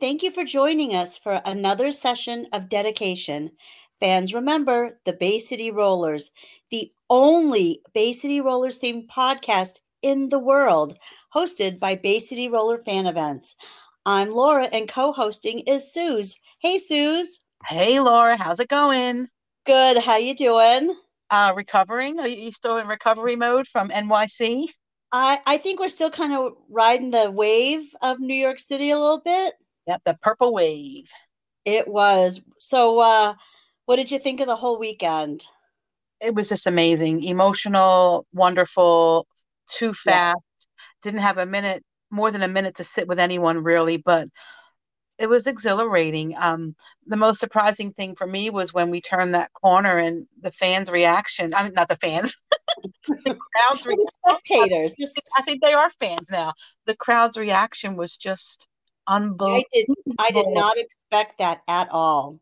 Thank you for joining us for another session of dedication. Fans, remember the Bay City Rollers, the only Bay City Rollers themed podcast in the world, hosted by Bay City Roller Fan Events. I'm Laura, and co-hosting is Suze. Hey, Suze. Hey, Laura. How's it going? Good. How you doing? Uh, recovering. Are you still in recovery mode from NYC? I I think we're still kind of riding the wave of New York City a little bit. Yep, the purple wave. It was. So, uh, what did you think of the whole weekend? It was just amazing, emotional, wonderful, too fast. Yes. Didn't have a minute, more than a minute to sit with anyone really, but it was exhilarating. Um, the most surprising thing for me was when we turned that corner and the fans' reaction. I mean, not the fans, the crowd's the spectators. I think they are fans now. The crowd's reaction was just unbelievable. I did, I did not expect that at all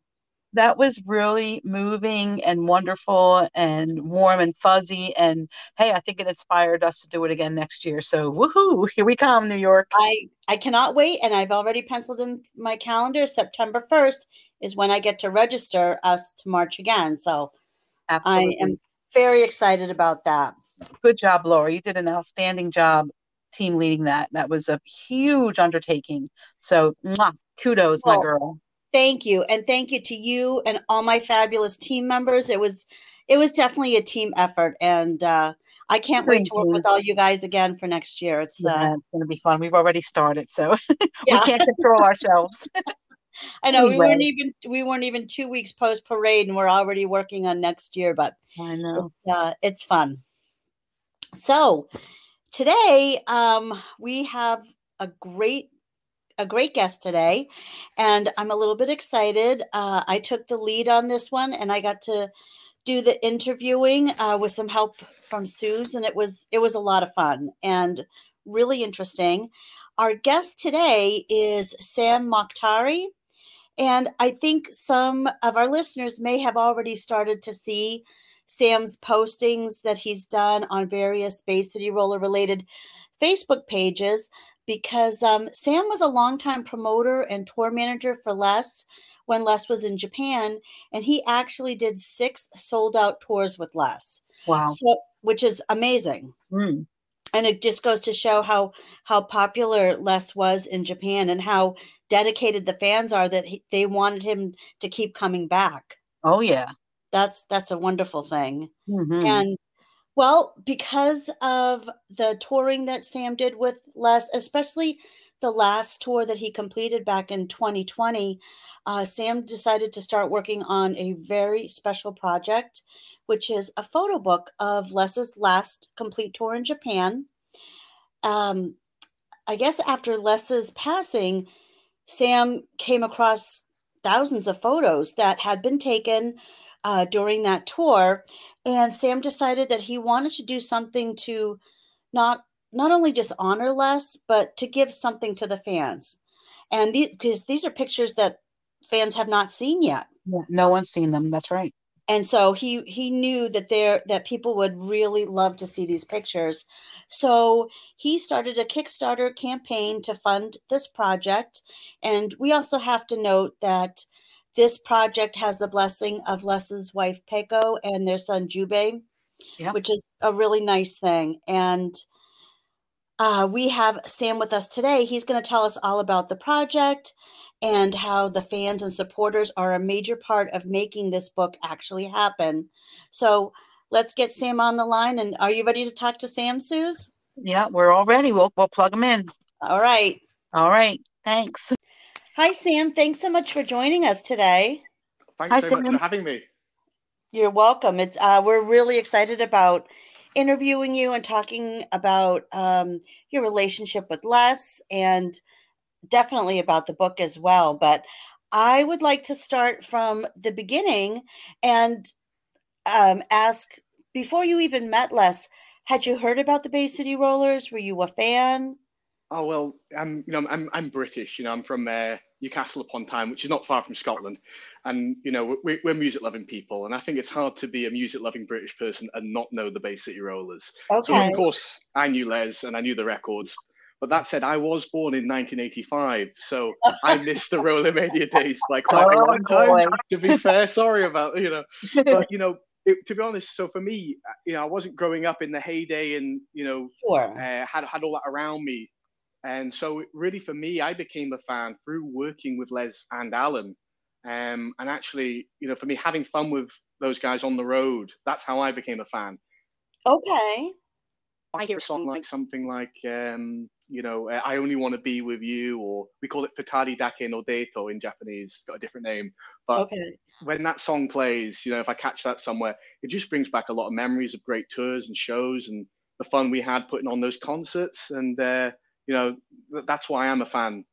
that was really moving and wonderful and warm and fuzzy. And hey, I think it inspired us to do it again next year. So woohoo, here we come, New York. I, I cannot wait. And I've already penciled in my calendar. September 1st is when I get to register us to march again. So Absolutely. I am very excited about that. Good job, Laura. You did an outstanding job team leading that. That was a huge undertaking. So mwah, kudos, well, my girl. thank you. And thank you to you and all my fabulous team members. It was it was definitely a team effort. And uh, i can't thank wait to work you. with all you guys again for next year. It's, yeah, uh, it's going to be fun. We've already started so we can't control ourselves. I know anyway. we weren't even we weren't even two weeks post parade and we're already working on next year but i know. it's, uh, it's fun. So today um, we have a great a great guest today, and I'm a little bit excited. Uh, I took the lead on this one, and I got to do the interviewing uh, with some help from Suze, and it was it was a lot of fun and really interesting. Our guest today is Sam Mokhtari, and I think some of our listeners may have already started to see Sam's postings that he's done on various Bay City Roller related Facebook pages because um, Sam was a longtime promoter and tour manager for Les when Les was in Japan, and he actually did six sold out tours with Les. Wow, so, which is amazing. Mm. And it just goes to show how how popular Les was in Japan and how dedicated the fans are that he, they wanted him to keep coming back. Oh yeah, that's that's a wonderful thing. Mm-hmm. And well, because of the touring that Sam did with Les, especially the last tour that he completed back in 2020, uh, Sam decided to start working on a very special project, which is a photo book of Les's last complete tour in Japan. Um, I guess after Les's passing, Sam came across thousands of photos that had been taken uh, during that tour, and Sam decided that he wanted to do something to not not only just honor Les, but to give something to the fans. And because these are pictures that fans have not seen yet. Yeah, no one's seen them. That's right. And so he he knew that there that people would really love to see these pictures. So he started a Kickstarter campaign to fund this project. And we also have to note that this project has the blessing of Les's wife Peko and their son Jubei, yeah. which is a really nice thing. And uh, we have Sam with us today. He's going to tell us all about the project and how the fans and supporters are a major part of making this book actually happen. So let's get Sam on the line. And are you ready to talk to Sam, Suze? Yeah, we're all ready. We'll, we'll plug him in. All right. All right. Thanks. Hi, Sam. Thanks so much for joining us today. Thanks Hi, so Sam. much for having me. You're welcome. It's uh, we're really excited about interviewing you and talking about um, your relationship with Les and definitely about the book as well. But I would like to start from the beginning and um, ask before you even met Les, had you heard about the Bay City Rollers? Were you a fan? Oh well, I'm you know I'm I'm British. You know I'm from uh, Newcastle upon Tyne, which is not far from Scotland, and you know we're, we're music loving people, and I think it's hard to be a music loving British person and not know the Bay City Rollers. Okay. So of course I knew Les and I knew the records, But that said, I was born in 1985, so I missed the Roller Mania days by quite oh, a long time. To be fair, sorry about you know, but you know, it, to be honest, so for me, you know, I wasn't growing up in the heyday, and you know, sure. uh, had had all that around me, and so really for me, I became a fan through working with Les and Alan, um, and actually, you know, for me, having fun with those guys on the road, that's how I became a fan. Okay. I hear a song like something like, um, you know, I only want to be with you, or we call it Futari Dake no Deito in Japanese. It's got a different name. But okay. when that song plays, you know, if I catch that somewhere, it just brings back a lot of memories of great tours and shows and the fun we had putting on those concerts. And, uh, you know, that's why I'm a fan,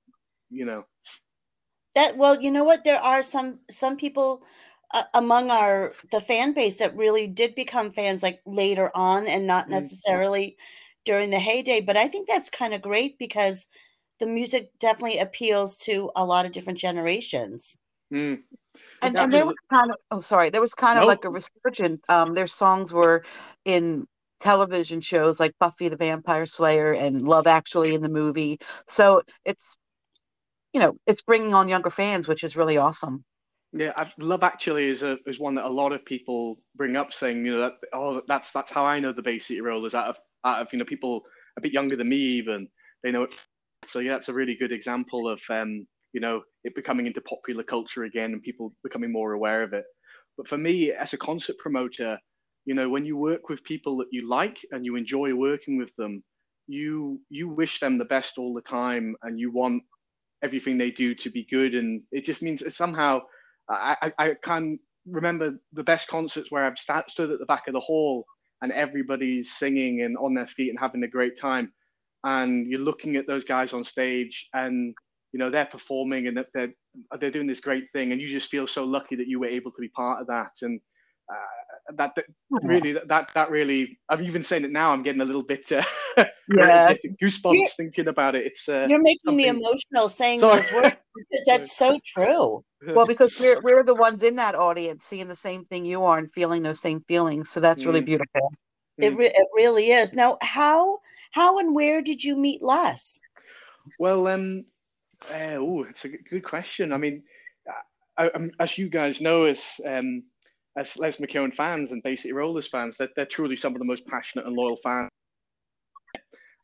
you know. That, well, you know what? There are some, some people uh, among our the fan base that really did become fans like later on and not mm. necessarily mm-hmm. during the heyday but i think that's kind of great because the music definitely appeals to a lot of different generations mm. and, and there was kind of oh sorry there was kind of like a resurgence um their songs were in television shows like buffy the vampire slayer and love actually in the movie so it's you know it's bringing on younger fans which is really awesome yeah, I, Love Actually is a is one that a lot of people bring up, saying you know that oh that's that's how I know the Bay City Rollers out of out of you know people a bit younger than me even they know it. So yeah, that's a really good example of um, you know it becoming into popular culture again and people becoming more aware of it. But for me, as a concert promoter, you know when you work with people that you like and you enjoy working with them, you you wish them the best all the time and you want everything they do to be good. And it just means somehow I, I, I can remember the best concerts where I've st- stood at the back of the hall and everybody's singing and on their feet and having a great time. And you're looking at those guys on stage and you know they're performing and they're they're doing this great thing. And you just feel so lucky that you were able to be part of that. And uh, that, that really that that really I'm even saying it now I'm getting a little bit uh, yeah. goosebumps you're, thinking about it. It's uh, you're making something... me emotional saying Sorry. those words because that's so true. Well because we're we're the ones in that audience seeing the same thing you are and feeling those same feelings so that's really mm. beautiful. It, re- it really is. Now how how and where did you meet Les? Well um uh, oh it's a good question. I mean I, I, as you guys know as um as Les McKeown fans and Bay City Rollers fans that they're, they're truly some of the most passionate and loyal fans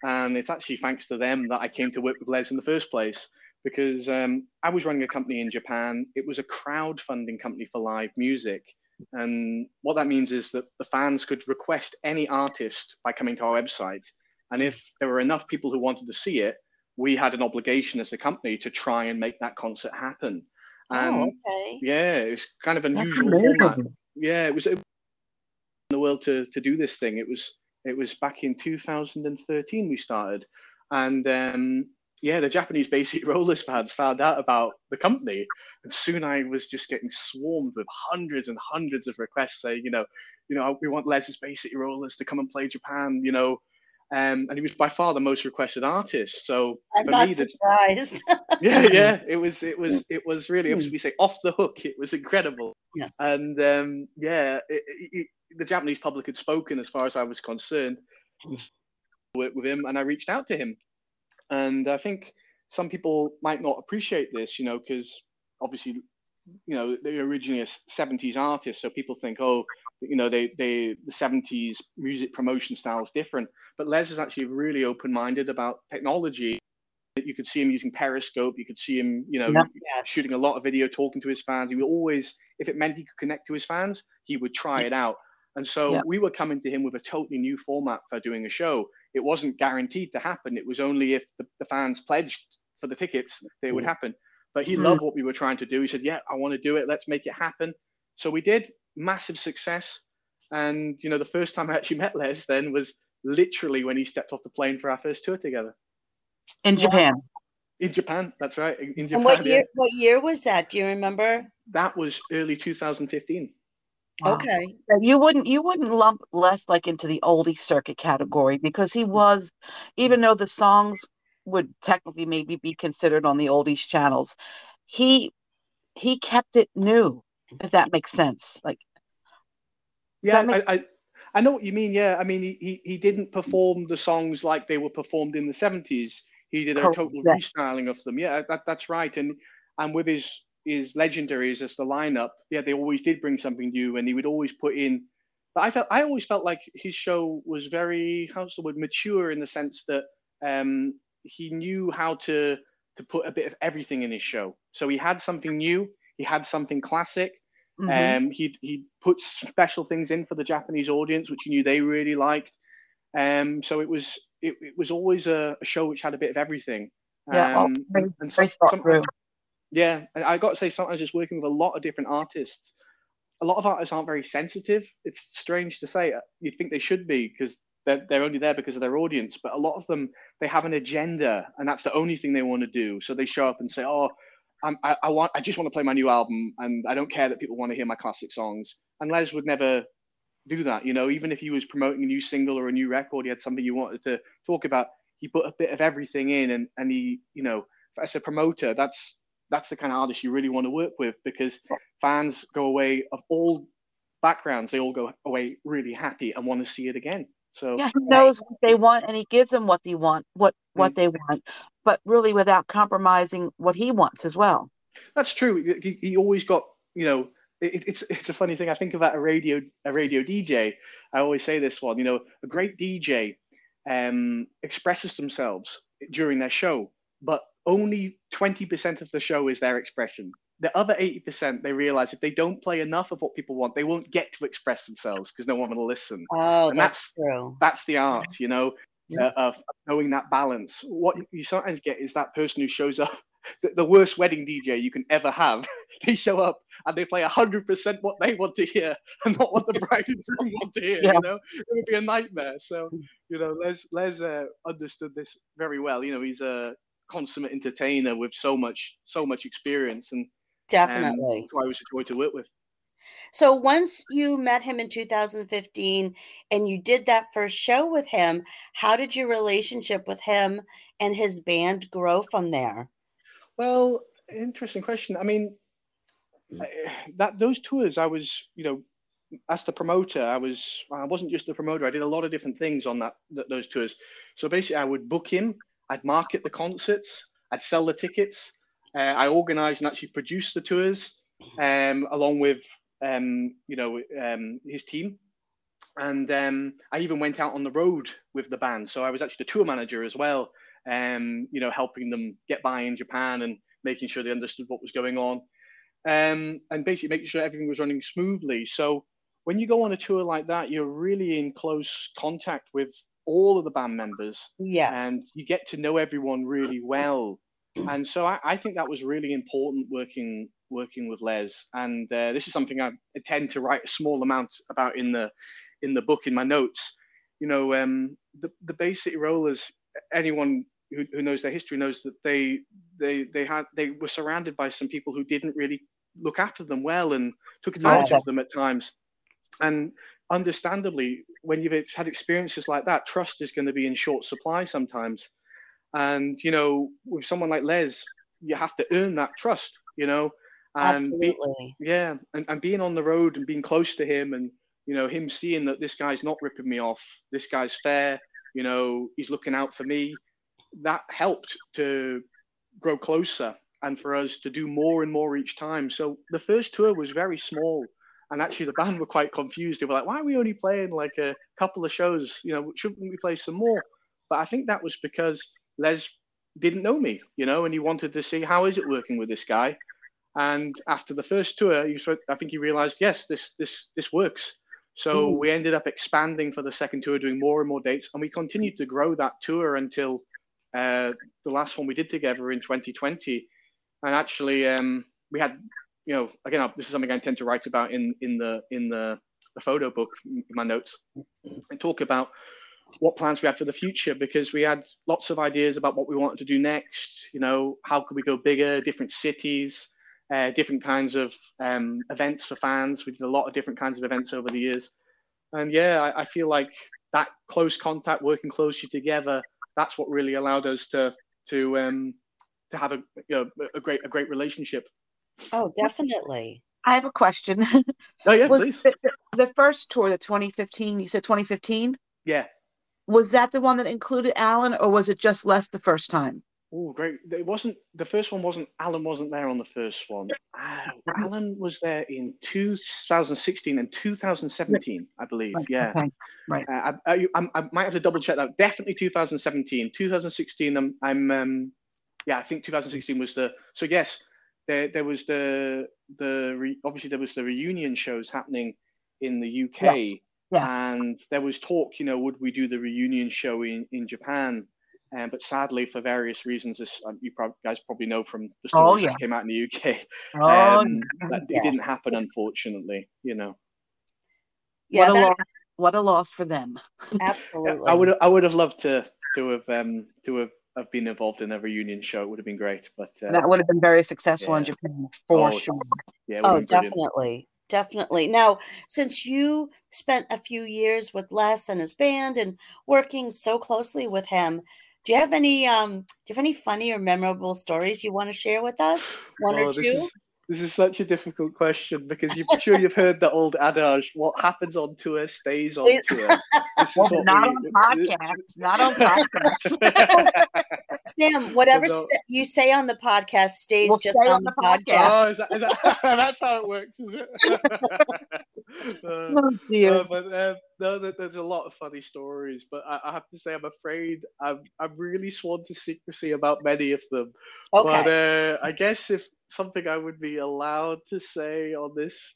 and it's actually thanks to them that I came to work with Les in the first place because um, I was running a company in Japan. It was a crowdfunding company for live music. And what that means is that the fans could request any artist by coming to our website. And if there were enough people who wanted to see it, we had an obligation as a company to try and make that concert happen. Oh, and oh, okay. yeah, it was kind of unusual format. Yeah, it was in the world to to do this thing. It was it was back in 2013 we started, and um, yeah, the Japanese Bay City Rollers fans found out about the company, and soon I was just getting swarmed with hundreds and hundreds of requests saying, you know, you know, we want Les's Bay City Rollers to come and play Japan, you know, um, and he was by far the most requested artist. So I'm not me, surprised. yeah, yeah, it was, it was, it was really, as we say, off the hook. It was incredible. Yes. And um, yeah, it, it, the Japanese public had spoken, as far as I was concerned, work with him, and I reached out to him. And I think some people might not appreciate this, you know, because obviously, you know, they're originally a 70s artist, so people think, oh, you know, they they the 70s music promotion style is different. But Les is actually really open-minded about technology. You could see him using Periscope. You could see him, you know, shooting a lot of video, talking to his fans. He would always, if it meant he could connect to his fans, he would try it out. And so yeah. we were coming to him with a totally new format for doing a show. It wasn't guaranteed to happen. It was only if the, the fans pledged for the tickets that it would happen. But he mm-hmm. loved what we were trying to do. He said, Yeah, I want to do it. Let's make it happen. So we did. Massive success. And, you know, the first time I actually met Les then was literally when he stepped off the plane for our first tour together. In Japan. In Japan, that's right. In Japan. And what year? Yeah. What year was that? Do you remember? That was early 2015. Okay. You wouldn't you wouldn't lump Les like into the oldie circuit category because he was, even though the songs would technically maybe be considered on the oldies channels, he he kept it new, if that makes sense. Like Yeah, I, I, I know what you mean. Yeah. I mean he, he he didn't perform the songs like they were performed in the 70s. He did a Correct, total restyling of them. Yeah, that, that's right. And and with his his legendaries as the lineup, yeah, they always did bring something new, and he would always put in. But I felt I always felt like his show was very how's the word mature in the sense that um, he knew how to to put a bit of everything in his show. So he had something new, he had something classic. Mhm. Um, he he put special things in for the Japanese audience, which he knew they really liked. Um, so it was it, it was always a, a show which had a bit of everything. Yeah, Um, very- and, and some- some- yeah, and I got to say, sometimes just working with a lot of different artists. A lot of artists aren't very sensitive. It's strange to say. You'd think they should be because they're, they're only there because of their audience. But a lot of them, they have an agenda, and that's the only thing they want to do. So they show up and say, "Oh, I, I want, I just want to play my new album, and I don't care that people want to hear my classic songs." And Les would never do that. You know, even if he was promoting a new single or a new record, he had something he wanted to talk about. He put a bit of everything in, and and he, you know, as a promoter, that's that's the kind of artist you really want to work with because fans go away of all backgrounds. They all go away really happy and want to see it again. So Yeah, he knows what they want and he gives them what they want, what what they want, but really without compromising what he wants as well. That's true. He, he always got, you know, it, it's it's a funny thing. I think about a radio a radio DJ. I always say this one. You know, a great DJ um, expresses themselves during their show, but only twenty percent of the show is their expression. The other eighty percent, they realize if they don't play enough of what people want, they won't get to express themselves because no one will listen. Oh, And that's true. That's the art, you know, Yeah. uh, of knowing that balance. What you sometimes get is that person who shows up, the, the worst wedding DJ you can ever have. they show up and they play 100% what they want to hear and not what the bride and groom want to hear, Yeah. you know? It would be a nightmare. So, you know, Les, Les uh, understood this very well. You know, he's a consummate entertainer with so much, so much experience. And Definitely. that's why it was a joy to work with. So once you met him in 2015 and you did that first show with him, how did your relationship with him and his band grow from there? Well, interesting question. I mean, that those tours, I was, you know, as the promoter, I was, I wasn't just the promoter. I did a lot of different things on that, th- those tours. So basically, I would book him, I'd market the concerts, I'd sell the tickets, uh, I organised and actually produced the tours, um, along with, um, you know, um, his team. And um, I even went out on the road with the band. So I was actually the tour manager as well, um, you know, helping them get by in Japan and making sure they understood what was going on, um, and basically making sure everything was running smoothly. So when you go on a tour like that, you're really in close contact with all of the band members, Yes. and you get to know everyone really well. And so I, I think that was really important working working with Les. And uh, this is something I tend to write a small amount about in the in the book in my notes. You know, um, the the Bay City Rollers. Anyone who, who knows their history knows that they they they had they were surrounded by some people who didn't really look after them well and took advantage Yeah. of them at times. And understandably, when you've had experiences like that, trust is going to be in short supply sometimes. And you know, with someone like Les, you have to earn that trust. You know, and be- Absolutely. yeah, and, and being on the road and being close to him, and you know, him seeing that this guy's not ripping me off, this guy's fair, you know, he's looking out for me. That helped to grow closer and for us to do more and more each time. So the first tour was very small. And actually, the band were quite confused. They were like, "Why are we only playing like a couple of shows? You know, shouldn't we play some more?" But I think that was because Les didn't know me, you know, and he wanted to see how is it working with this guy. And after the first tour, he I think he realized, yes, this this this works. So Mhm. we ended up expanding for the second tour, doing more and more dates, and we continued to grow that tour until uh, the last one we did together in 2020. And actually, um, we had, you know, again, this is something I tend to write about in in the in the, the photo book, in my notes. I talk about what plans we had for the future because we had lots of ideas about what we wanted to do next. You know, how could we go bigger, different cities, uh, different kinds of um, events for fans. We did a lot of different kinds of events over the years, and yeah, I, I feel like that close contact, working closely together, that's what really allowed us to to um, to have a you know a great a great relationship. Oh, definitely. I have a question. Oh yeah, was please. the, the- the first tour, the 2015, you said 2015? Yeah. Was that the one that included Alan, or was it just Les the first time? Oh, great! It wasn't the first one. wasn't Alan wasn't there on the first one. Uh, Alan was there in 2016 and 2017, I believe. Right, yeah, okay, right. Uh, I, I, I, might have to double check that. Definitely 2017. 2016. I'm, I'm um, yeah, I think 2016 was the. So yes, there there was the the re, obviously there was the reunion shows happening in the UK. Yes. Yes. And there was talk, you know, would we do the reunion show in, in Japan? Um, but sadly, for various reasons, this um, you pro- guys probably know from the stories Oh, yeah. that came out in the UK, Oh, um, yeah. that Yes. it didn't happen, unfortunately. You know, Yeah, what, a that- loss, what a loss for them. absolutely. I would I would have loved to to have um to have, have been involved in a reunion show. It would have been great, but uh, that would have been very successful in. Japan for Oh, sure. yeah, Oh, have brilliant. definitely. Definitely. Now, since you spent a few years with Les and his band and working so closely with him, do you have any um do you have any funny or memorable stories you want to share with us? One Oh, or this two? is this is such a difficult question because you're sure you've heard the old adage: "What happens on tour stays on tour." This is Well, what not we- on this- podcasts. Not on podcasts. Sam, whatever no. st- you say on the podcast stays Will just stay on, on the the podcast. Oh, is that, is that, that's how it works, is it? Uh, oh, dear. uh, but uh, no, there- there's a lot of funny stories. But I, I have to say, I'm afraid I'm I'm really sworn to secrecy about many of them. But Okay. uh, I guess if something I would be allowed to say on this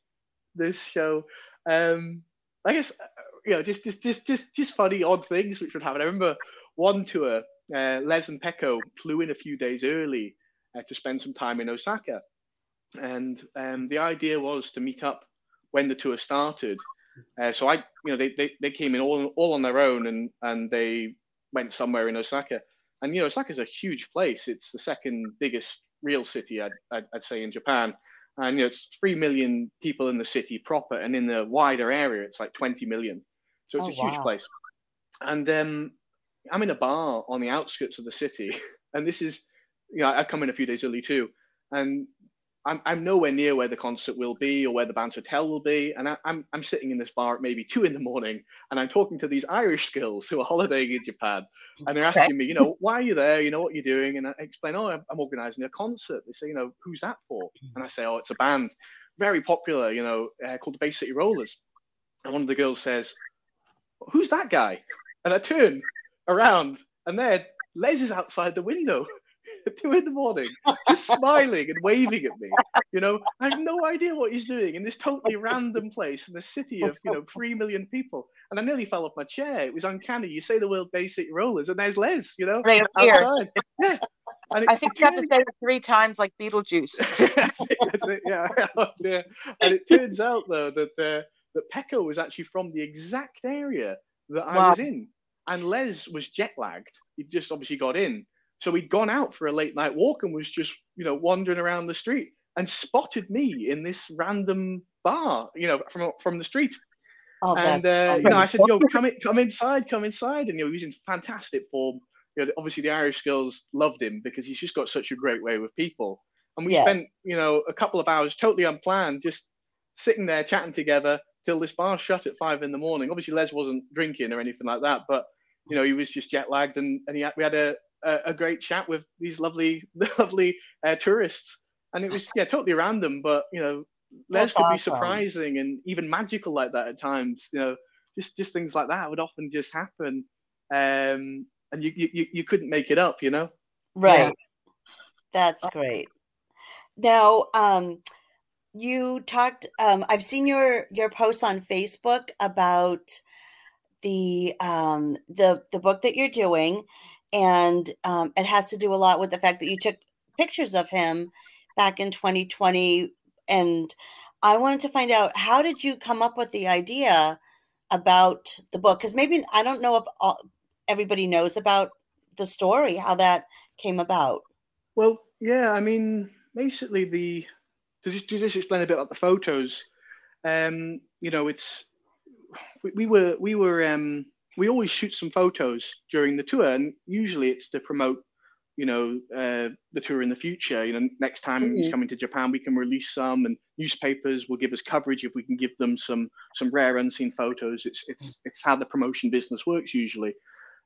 this show, um, I guess uh, you know, just just just just just funny odd things which would happen. I remember one tour, uh, Les and Peko flew in a few days early uh, to spend some time in Osaka, and um, the idea was to meet up when the tour started. Uh, so I, you know, they, they, they came in all all on their own, and and they went somewhere in Osaka. And you know, Osaka's a huge place. It's the second biggest real city, I'd, I'd, I'd say, in Japan. And you know, it's three million people in the city proper, and in the wider area, it's like 20 million. So it's Oh, a huge wow. place. And um, I'm in a bar on the outskirts of the city, and this is, you know, I come in a few days early too, and I'm, I'm nowhere near where the concert will be or where the band's hotel will be. And I, I'm, I'm sitting in this bar at maybe two in the morning and I'm talking to these Irish girls who are holidaying in Japan. And they're asking me, you know, why are you there? You know, what you're doing? And I explain, oh, I'm, I'm organizing a concert. They say, you know, who's that for? And I say, oh, it's a band very popular, you know, uh, called the Bay City Rollers. And one of the girls says, who's that guy? And I turn around and there, Les is outside the window at two in the morning, just smiling and waving at me. You know, I have no idea what he's doing in this totally random place in the city of, you know, three million people. And I nearly fell off my chair. It was uncanny. You say the word Bay City Rollers, and there's Les, you know, Right here. outside. Yeah. It- I think you have to say it three times like Beetlejuice. that's it, that's it, yeah. yeah. And it turns out though that uh, that Peko was actually from the exact area that I Wow. was in, and Les was jet lagged. He'd just obviously got in, so he'd gone out for a late night walk and was just you know wandering around the street and spotted me in this random bar, you know, from from the street. Oh, and uh, you know, I said, "Yo, come in, come inside, come inside." And you know, he was in fantastic form. You know, obviously the Irish girls loved him because he's just got such a great way with people. And we Yes. spent, you know, a couple of hours totally unplanned, just sitting there chatting together till this bar shut at five in the morning. Obviously, Les wasn't drinking or anything like that, but you know, he was just jet lagged, and and he had, we had a, a a great chat with these lovely lovely uh, tourists. And it was yeah, totally random, but you know, Les That's could be surprising and even magical like that at times. You know, just just things like that would often just happen, um, and you, you you couldn't make it up. You know. Right. That's great. Now, um, you talked. Um, I've seen your your posts on Facebook about the um, the the book that you're doing, and um, it has to do a lot with the fact that you took pictures of him back in 2020. And I wanted to find out how did you come up with the idea about the book? Because maybe I don't know if all, everybody knows about the story, how that came about. Well, yeah, I mean, basically the to just to just explain a bit about the photos. Um, you know, it's we, we were we were um we always shoot some photos during the tour, and usually it's to promote, you know, uh, the tour in the future. You know, next time he's Mhm. coming to Japan, we can release some, and newspapers will give us coverage if we can give them some some rare unseen photos. It's it's it's how the promotion business works usually.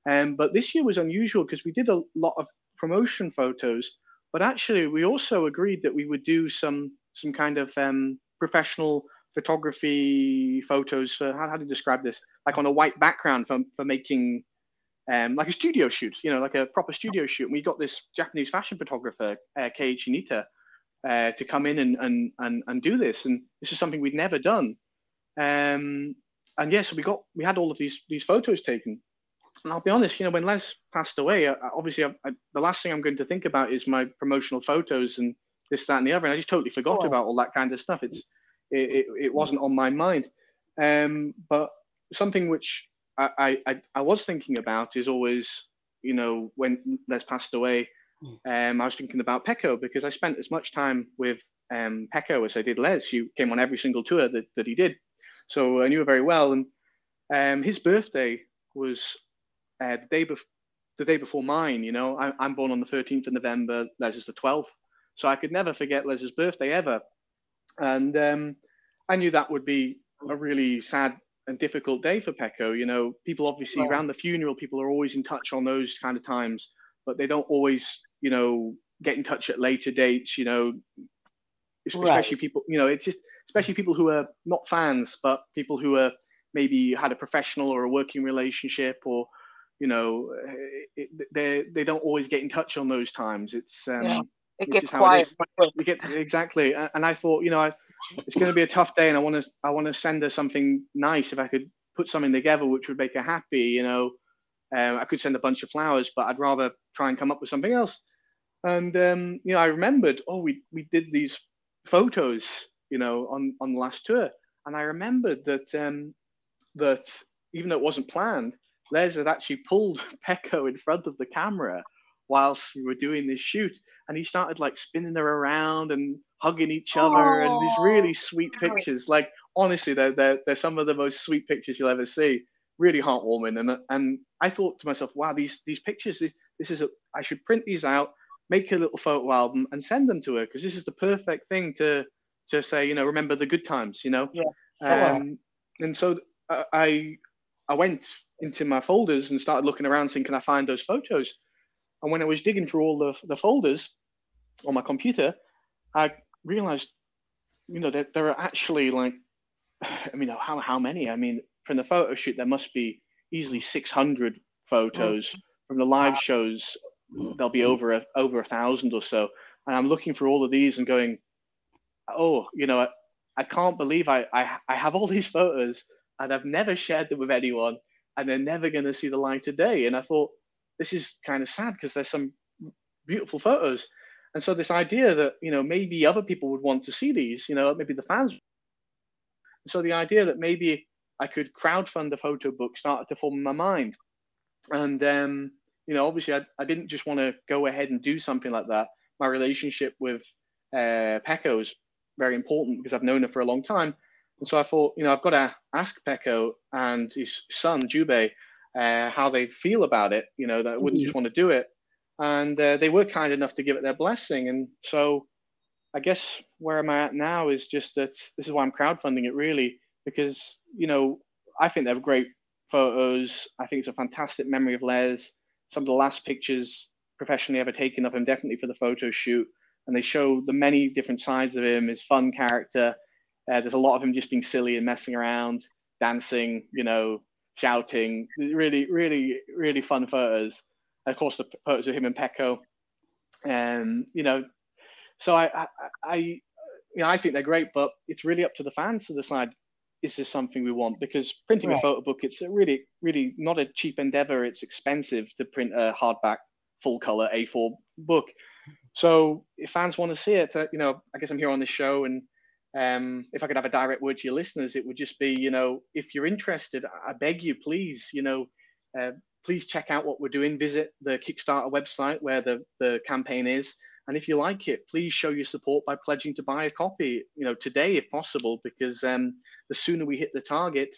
Um, but this year was unusual because we did a lot of promotion photos, but actually we also agreed that we would do some some kind of um, professional photography photos for how, how do you describe this? Like on a white background for, for making um, like a studio shoot, you know, like a proper studio shoot. And we got this Japanese fashion photographer, uh, Keiichi Nitta, uh, to come in and, and, and, and do this. And this is something we'd never done. Um, and yes, yeah, so we got, we had all of these, these photos taken. And I'll be honest, you know, when Les passed away, I, obviously I, I, the last thing I'm going to think about is my promotional photos and this, that, and the other. And I just totally forgot oh. about all that kind of stuff. It's, it, it, it wasn't on my mind. Um, but something which I, I, I was thinking about is always, you know, when Les passed away, hmm. um, I was thinking about Peko because I spent as much time with um, Peko as I did Les. He came on every single tour that, that he did. So I knew her very well. And um, his birthday was uh, the, day bef- the day before mine. You know, I, am born on the 13th of November, Les is the 12th. So I could never forget Les's birthday ever. And um, I knew that would be a really sad and difficult day for Peko. You know, people obviously around the funeral, people are always in touch on those kind of times, but they don't always, you know, get in touch at later dates. You know, especially right. people. You know, it's just especially people who are not fans, but people who are maybe had a professional or a working relationship, or you know, it, they they don't always get in touch on those times. It's um, yeah. It gets quiet. It get exactly, and I thought, you know, I it's going to be a tough day, and I want to I want to send her something nice. If I could put something together which would make her happy, you know, um, I could send a bunch of flowers, but I'd rather try and come up with something else. And um, you know, I remembered, oh, we we did these photos, you know, on on the last tour, and I remembered that um, that even though it wasn't planned, Les had actually pulled Peko in front of the camera whilst we were doing this shoot, and he started like spinning her around and hugging each other Aww. and these really sweet pictures. Like honestly, they're, they're they're some of the most sweet pictures you'll ever see. Really heartwarming. And and I thought to myself, wow, these these pictures, this, this is a, I should print these out, make a little photo album, and send them to her because this is the perfect thing to to say, you know, remember the good times, you know. Yeah. Um, and so uh, I I went into my folders and started looking around, saying, can I find those photos? And when I was digging through all the, the folders on my computer, I realized, you know, that there are actually like, I mean, how, how many? I mean, from the photo shoot, there must be easily 600 photos. Oh. From the live shows, there'll be over a, over a thousand or so. And I'm looking for all of these and going, oh, you know, I, I can't believe I, I, I have all these photos and I've never shared them with anyone and they're never going to see the light of day. And I thought, this is kind of sad because there's some beautiful photos. And so this idea that, you know, maybe other people would want to see these, you know, maybe the fans. So the idea that maybe I could crowdfund a photo book started to form in my mind. And, um, you know, obviously I, I didn't just want to go ahead and do something like that. My relationship with uh, Peko is very important because I've known her for a long time. And so I thought, you know, I've got to ask Peko and his son, Jubei, uh, how they feel about it, you know, that wouldn't just mm-hmm. want to do it and uh, they were kind enough to give it their blessing. And so, I guess where I'm at now is just that this is why I'm crowdfunding it really because you know I think they're great photos. I think it's a fantastic memory of Les. Some of the last pictures professionally ever taken of him, definitely for the photo shoot, and they show the many different sides of him. His fun character. Uh, there's a lot of him just being silly and messing around, dancing, you know, shouting. Really, really, really fun photos of course, the photos of him and Peko. Um, you know, so I, I, I, you know, I think they're great, but it's really up to the fans to decide is this something we want? Because printing right. a photo book, it's a really, really not a cheap endeavor. It's expensive to print a hardback, full color A4 book. So if fans want to see it, uh, you know, I guess I'm here on this show, and um, if I could have a direct word to your listeners, it would just be, you know, if you're interested, I beg you, please, you know, uh, please check out what we're doing. Visit the Kickstarter website where the, the campaign is. And if you like it, please show your support by pledging to buy a copy, you know, today if possible, because um, the sooner we hit the target,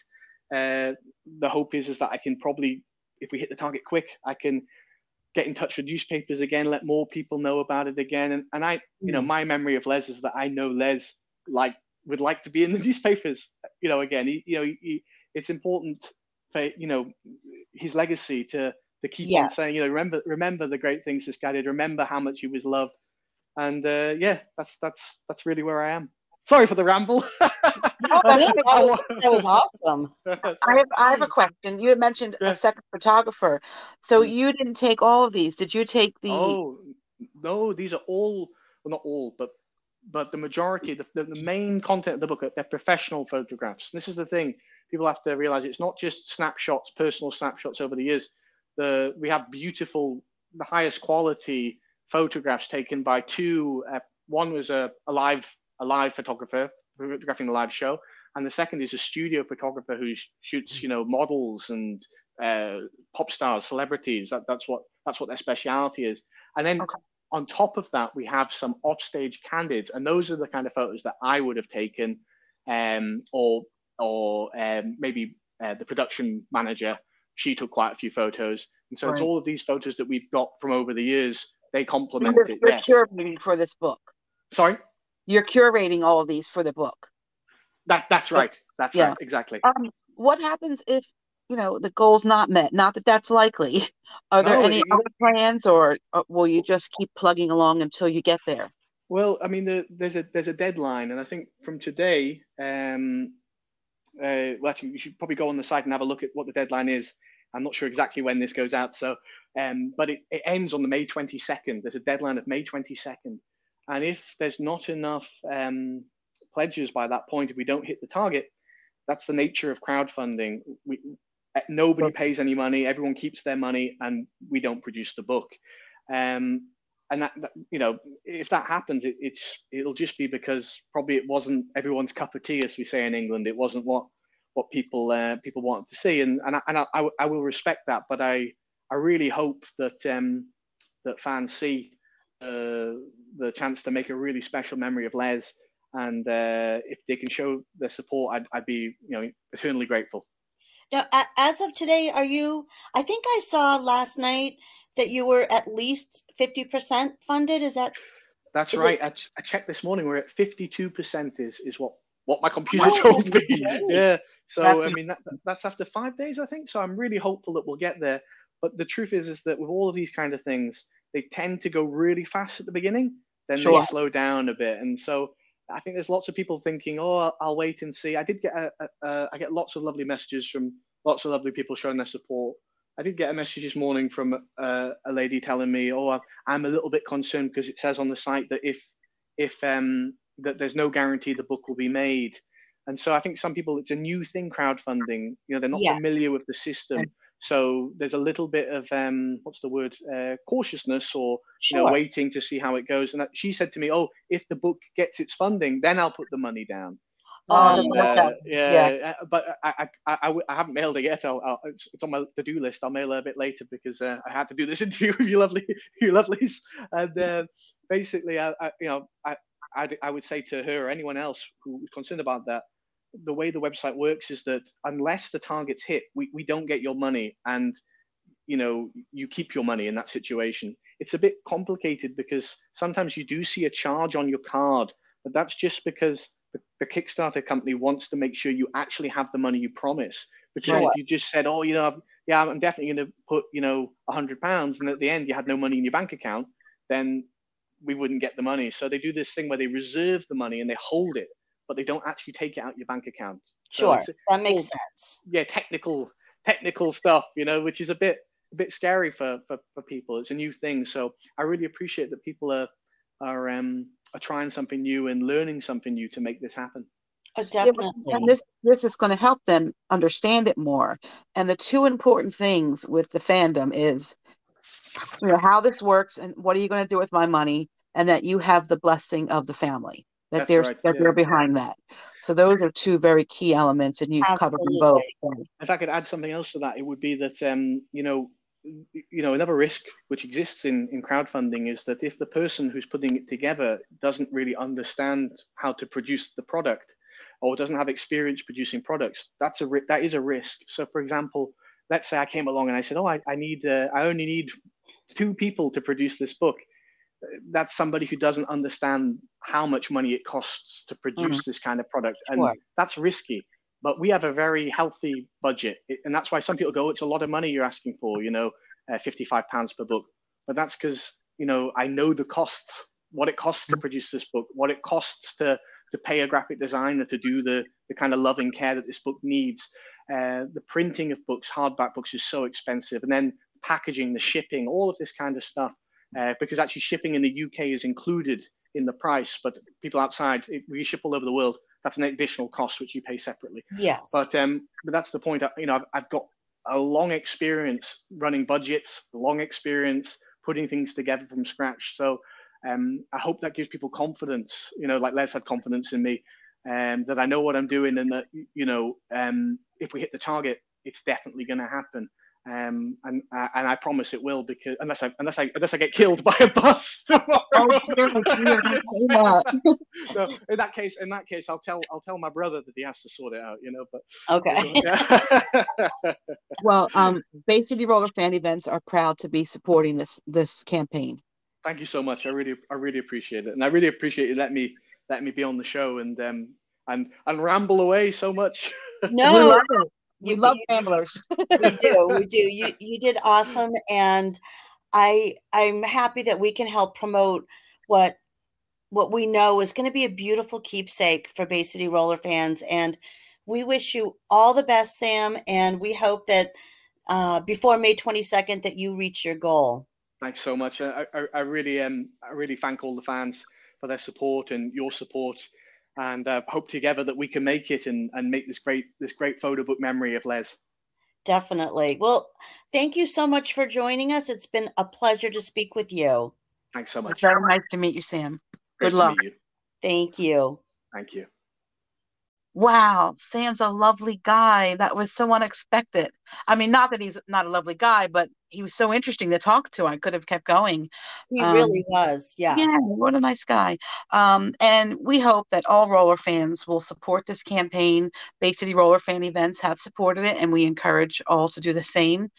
uh, the hope is is that I can probably, if we hit the target quick, I can get in touch with newspapers again, let more people know about it again. And, and I, you know, mm. my memory of Les is that I know Les like would like to be in the newspapers. You know, again, he, you know, he, it's important you know his legacy to to keep yeah. on saying, you know, remember remember the great things this guy did. Remember how much he was loved, and uh, yeah, that's that's that's really where I am. Sorry for the ramble. that, was, that, was, awesome. I have I have a question. You had mentioned yeah. a second photographer, so mm. you didn't take all of these. Did you take the? Oh no, these are all well, not all, but but the majority, the, the, the main content of the book, they're professional photographs. This is the thing people have to realize: it's not just snapshots, personal snapshots over the years. The we have beautiful, the highest quality photographs taken by two. Uh, one was a, a live a live photographer photographing a live show, and the second is a studio photographer who shoots you know models and uh, pop stars, celebrities. That, that's what that's what their speciality is. And then okay. on top of that, we have some offstage candids, and those are the kind of photos that I would have taken, um, or or um, maybe uh, the production manager. She took quite a few photos, and so right. it's all of these photos that we've got from over the years. They complement it. Yes. for this book. Sorry you're curating all of these for the book. That that's right. That's yeah. right. Exactly. Um, what happens if you know the goal's not met? Not that that's likely. Are there no, any other plans, or, or, will you just keep plugging along until you get there? Well, I mean, the, there's a there's a deadline, and I think from today, um, uh, well, actually, you should probably go on the site and have a look at what the deadline is. I'm not sure exactly when this goes out, so um, but it, it ends on the May 22nd. There's a deadline of May 22nd. And if there's not enough um, pledges by that point, if we don't hit the target, that's the nature of crowdfunding. We, nobody pays any money, everyone keeps their money, and we don't produce the book. Um, and that, that, you know, if that happens, it, it's it'll just be because probably it wasn't everyone's cup of tea, as we say in England. It wasn't what what people uh, people wanted to see, and and I, and I, I will respect that. But I I really hope that um, that fans see uh, the chance to make a really special memory of Les. And uh, if they can show their support, I'd, I'd be, you know, eternally grateful. Now, as of today, are you? I think I saw last night that you were at least fifty percent funded. Is that? That's is right. It... I, ch- I, checked this morning. We're at fifty-two percent. Is is what what my computer oh, told me. Yeah. So that's I mean, that, that's after five days, I think. So I'm really hopeful that we'll get there. But the truth is, is that with all of these kind of things, they tend to go really fast at the beginning, then sure. they slow down a bit. And so I think there's lots of people thinking, oh, I'll wait and see. I did get a, a, a I get lots of lovely messages from lots of lovely people showing their support. I did get a message this morning from uh, a lady telling me, "Oh, I'm a little bit concerned because it says on the site that if if um, that there's no guarantee the book will be made." And so I think some people, it's a new thing, crowdfunding. You know, they're not yes. familiar with the system, so there's a little bit of um, what's the word, uh, cautiousness or sure. you know waiting to see how it goes. And she said to me, "Oh, if the book gets its funding, then I'll put the money down." Oh, um, uh, yeah, yeah, uh, but I, I, I, I, haven't mailed it yet. I'll, I'll, it's, it's, on my to-do list. I'll mail it a bit later because uh, I had to do this interview with you lovely, you lovelies. And uh, basically, I, I, you know, I, I, I would say to her or anyone else who's concerned about that, the way the website works is that unless the target's hit, we, we don't get your money and you know you keep your money in that situation. It's a bit complicated because sometimes you do see a charge on your card, but that's just because the, Kickstarter company wants to make sure you actually have the money you promise. Because sure. if you just said, "Oh, you know, yeah, I'm definitely going to put you know a hundred pounds," and at the end you had no money in your bank account, then we wouldn't get the money. So they do this thing where they reserve the money and they hold it but they don't actually take it out your bank account. So sure, that makes sense. Yeah, technical technical stuff, you know, which is a bit a bit scary for, for, for people. It's a new thing, so I really appreciate that people are are um are trying something new and learning something new to make this happen. Oh, definitely. Yeah, and this this is going to help them understand it more. And the two important things with the fandom is you know how this works and what are you going to do with my money and that you have the blessing of the family that That's they're right, that yeah. they're behind that. So those are two very key elements, and you've Absolutely. covered them both. If I could add something else to that, it would be that um, you know, you know, another risk which exists in in crowdfunding is that if the person who's putting it together doesn't really understand how to produce the product or doesn't have experience producing products, that's a that is a risk. So, for example, let's say I came along and I said, "Oh, I, I need, uh, I only need two people to produce this book." that's somebody who doesn't understand how much money it costs to produce mm. this kind of product and sure. that's risky but we have a very healthy budget and that's why some people go it's a lot of money you're asking for you know uh, 55 pounds per book. But that's because you know I know the costs, what it costs to produce this book, what it costs to to pay a graphic designer to do the the kind of loving care that this book needs. Uh, the printing of books, hardback books, is so expensive, and then packaging, the shipping, all of this kind of stuff. Uh, because actually shipping in the UK is included in the price, but people outside, we ship all over the world. That's an additional cost which you pay separately. Yes. But um, but that's the point. You know, I've, I've got a long experience running budgets, long experience putting things together from scratch. So um, I hope that gives people confidence. You know, like Les had confidence in me, um, that I know what I'm doing, and that you know, um, if we hit the target, it's definitely going to happen um, and uh, and I promise it will because unless I unless I unless I get killed by a bus tomorrow. Oh, so in that case, in that case, I'll tell I'll tell my brother that he has to sort it out. You know, but okay. yeah. well, um, Bay City Roller fan events are proud to be supporting this this campaign. Thank you so much. I really I really appreciate it, and I really appreciate you let me let me be on the show and um and and ramble away so much. No, we love ramblers. we do. We do. You you did awesome and I I'm happy that we can help promote what what we know is going to be a beautiful keepsake for Bay City Roller fans and we wish you all the best Sam and we hope that uh, before May 22nd that you reach your goal. Thanks so much. I, I, I really um I really thank all the fans for their support and your support and uh, hope together that we can make it and, and make this great this great photo book memory of Les. Definitely. Well, thank you so much for joining us. It's been a pleasure to speak with you. Thanks so much. It's very nice to meet you, Sam. Great Good luck. You. Thank you. Thank you. Wow, Sam's a lovely guy. That was so unexpected. I mean, not that he's not a lovely guy, but he was so interesting to talk to. I could have kept going. He um, really was. Yeah. Yeah. What a nice guy. Um, and we hope that all roller fans will support this campaign. Bay City Roller Fan Events have supported it, and we encourage all to do the same.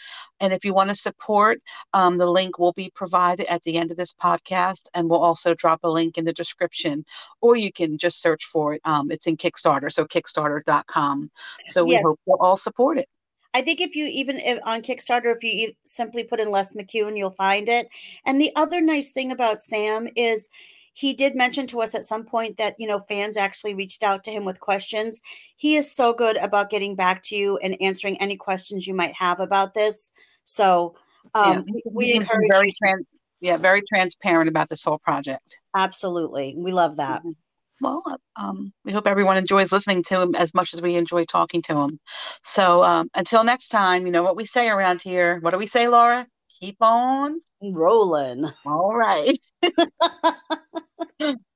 And if you want to support, um, the link will be provided at the end of this podcast, and we'll also drop a link in the description, or you can just search for it. Um, it's in Kickstarter, so Kickstarter.com. So we yes. hope you'll all support it. I think if you even if, on Kickstarter, if you simply put in Les McKeown, you'll find it. And the other nice thing about Sam is he did mention to us at some point that you know fans actually reached out to him with questions. He is so good about getting back to you and answering any questions you might have about this. So um, yeah, we, we encourage very trans- yeah, very transparent about this whole project. Absolutely, we love that. Mm-hmm well, um, we hope everyone enjoys listening to him as much as we enjoy talking to him. So um, until next time, you know what we say around here. What do we say, Laura? Keep on rolling. All right.